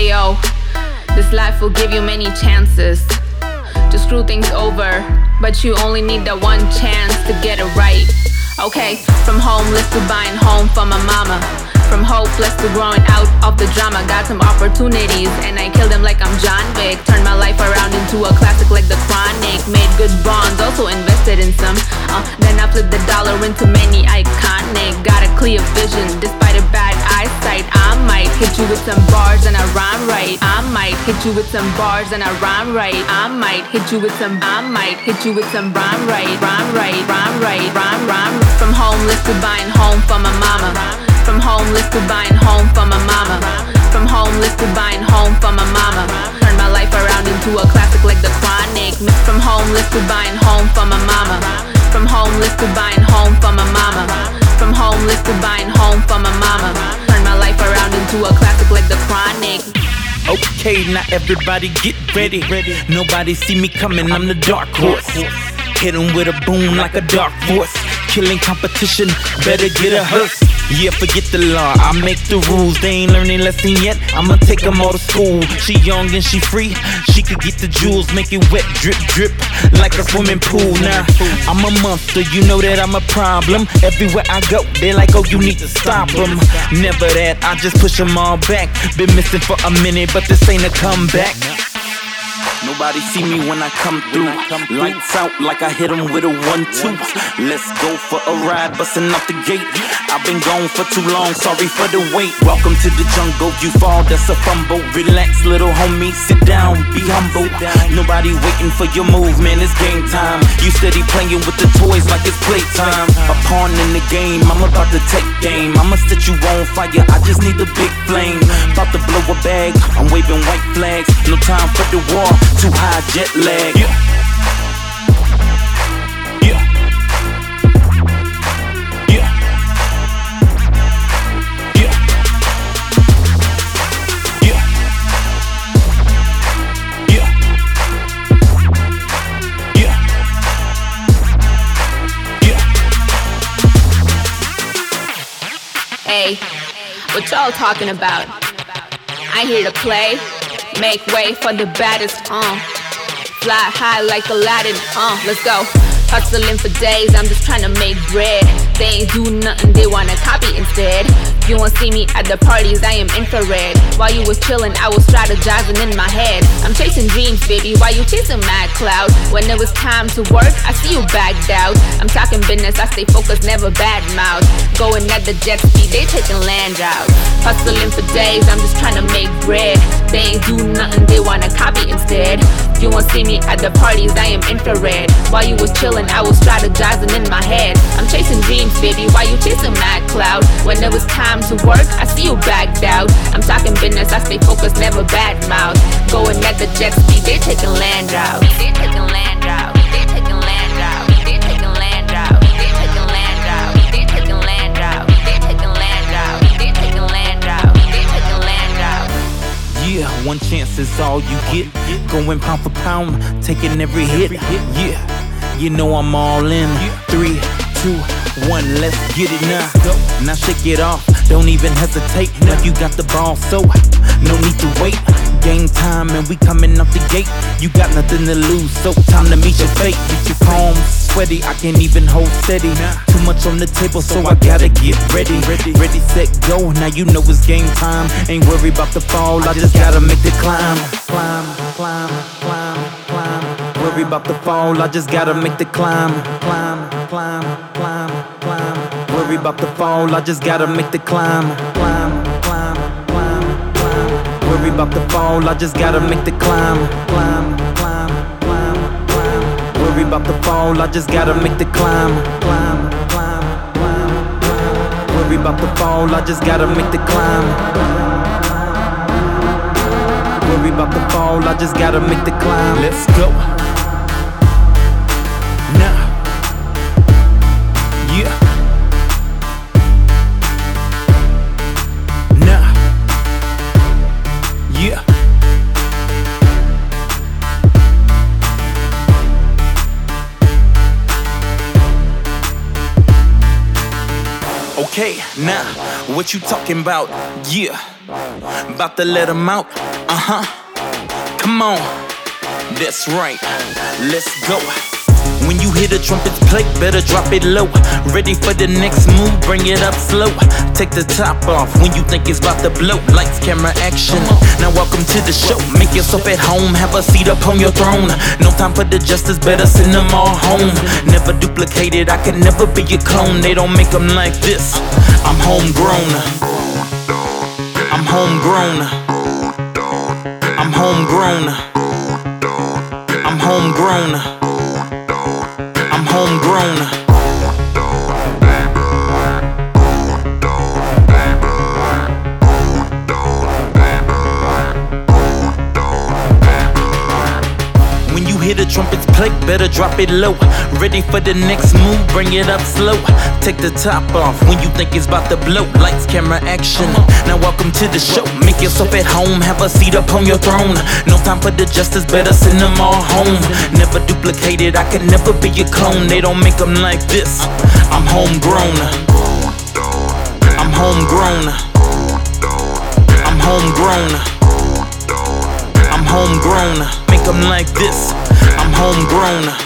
Ayo, this life will give you many chances to screw things over, but you only need that one chance to get it right. Okay, from homeless to buying home for my mama. From hopeless to growing out of the drama, got some opportunities and I killed them like I'm John Wick. Turned my life around into a classic like The Chronic. Made good bonds, also invested in some. Uh, then I flipped the dollar into many iconic. Got a clear vision despite a bad eyesight. I might hit you with some bars right. I might hit you with some bars and I rhyme right. I might hit you with some. I might hit you with some rhyme right, rhyme right, rhyme right, rhyme rhyme. From homeless to buying home for my mama. From homeless to buying home for my mama. From homeless to buying home for my mama. Okay, now everybody get ready. Nobody see me coming, I'm the dark horse. Hit 'em with a boom like a dark force. Killing competition, better get a hearse. Yeah, forget the law, I make the rules. They ain't learning lesson yet, I'ma take 'em all to school. She young and she free, she could get the jewels, make it wet, drip, drip, like a swimming pool. Now, I'm a monster, you know that I'm a problem. Everywhere I go, they like, oh, you need to stop 'em. Never that, I just push 'em all back. Been missing for a minute, but this ain't a comeback. Nobody see me when I come through. Lights out like I hit hit 'em with a one-two. Let's go for a ride, bustin' out the gate. I've been gone for too long, sorry for the wait. Welcome to the jungle, you fall, that's a fumble. Relax, little homie, sit down, be humble. Nobody waiting for your move, man, it's game time. You steady playing with the toys like it's playtime. A pawn in the game, I'm about to take game. I'ma set you on fire, I just need the big flame bag. I'm waving white flags, no time for the war. Too high jet lag. Yeah. What y'all talking about? I here to play, make way for the baddest, uh. Fly high like Aladdin, uh, let's go. Hustling for days, I'm just trying to make bread. They ain't do nothing, they wanna copy instead. You won't see me at the parties, I am infrared. While you was chillin', I was strategizing in my head. I'm chasing dreams, baby, while you chasing mad clouds. When it was time to work, I see you backed out. I'm talking business, I stay focused, never bad mouth. Going at the jet speed, they taking land out. Hustling for days, I'm just trying to make bread. They ain't do nothing, they wanna copy instead. You won't see me at the parties, I am infrared. While you was chilling, I was strategizing in my head. I'm chasing dreams, baby, why you chasing mad cloud? When it was time to work, I see you backed out. I'm talking business, I stay focused, never bad mouth. Going at the jet speed, they taking land routes. Taking land routes. Yeah, one chance is all you get Going pound for pound, taking every hit. Yeah, you know I'm all in. Three, two, one, let's get it now. Now shake it off, don't even hesitate. Now you got the ball, so no need to wait. Time and we coming up the gate. You got nothing to lose, so time to meet your fate. Get your palms sweaty, I can't even hold steady. Too much on the table, so I gotta get ready. Ready, set, go. Now you know it's game time. Ain't worried about the fall, I just gotta make the climb. Climb, climb, climb, climb. Worry about the fall, I just gotta make the climb. Climb, climb, climb, climb. Worry about the fall, I just gotta make the climb, climb. Worry about the fall, I just gotta make the climb. Climb, climb, climb, climb. Worry about the fall, I just gotta make the climb. Climb, climb, climb, climb. Worry about the fall, I just gotta make the climb. Worry about the fall, I just gotta make the climb. Let's go. Okay, now, what you talking about? Yeah, about to let 'em out. Uh huh. Come on. That's right. Let's go. When you hear the trumpets play, better drop it low. Ready for the next move, bring it up slow. Take the top off when you think it's about to blow. Lights, camera, action. Now welcome to the show. Make yourself at home, have a seat upon your throne. No time for the justice, better send them all home. Never duplicated, I can never be a clone. They don't make them like this. I'm homegrown. I'm homegrown. I'm homegrown. I'm homegrown. I'm homegrown. Hear the trumpets play, better drop it low. Ready for the next move, bring it up slow. Take the top off when you think it's about to blow. Lights, camera, action. Now welcome to the show. Make yourself at home, have a seat upon your throne. No time for the justice, better send them all home. Never duplicated, I can never be a clone. They don't make them like this. I'm homegrown. I'm homegrown. I'm homegrown. I'm homegrown. Make them like this. Homegrown.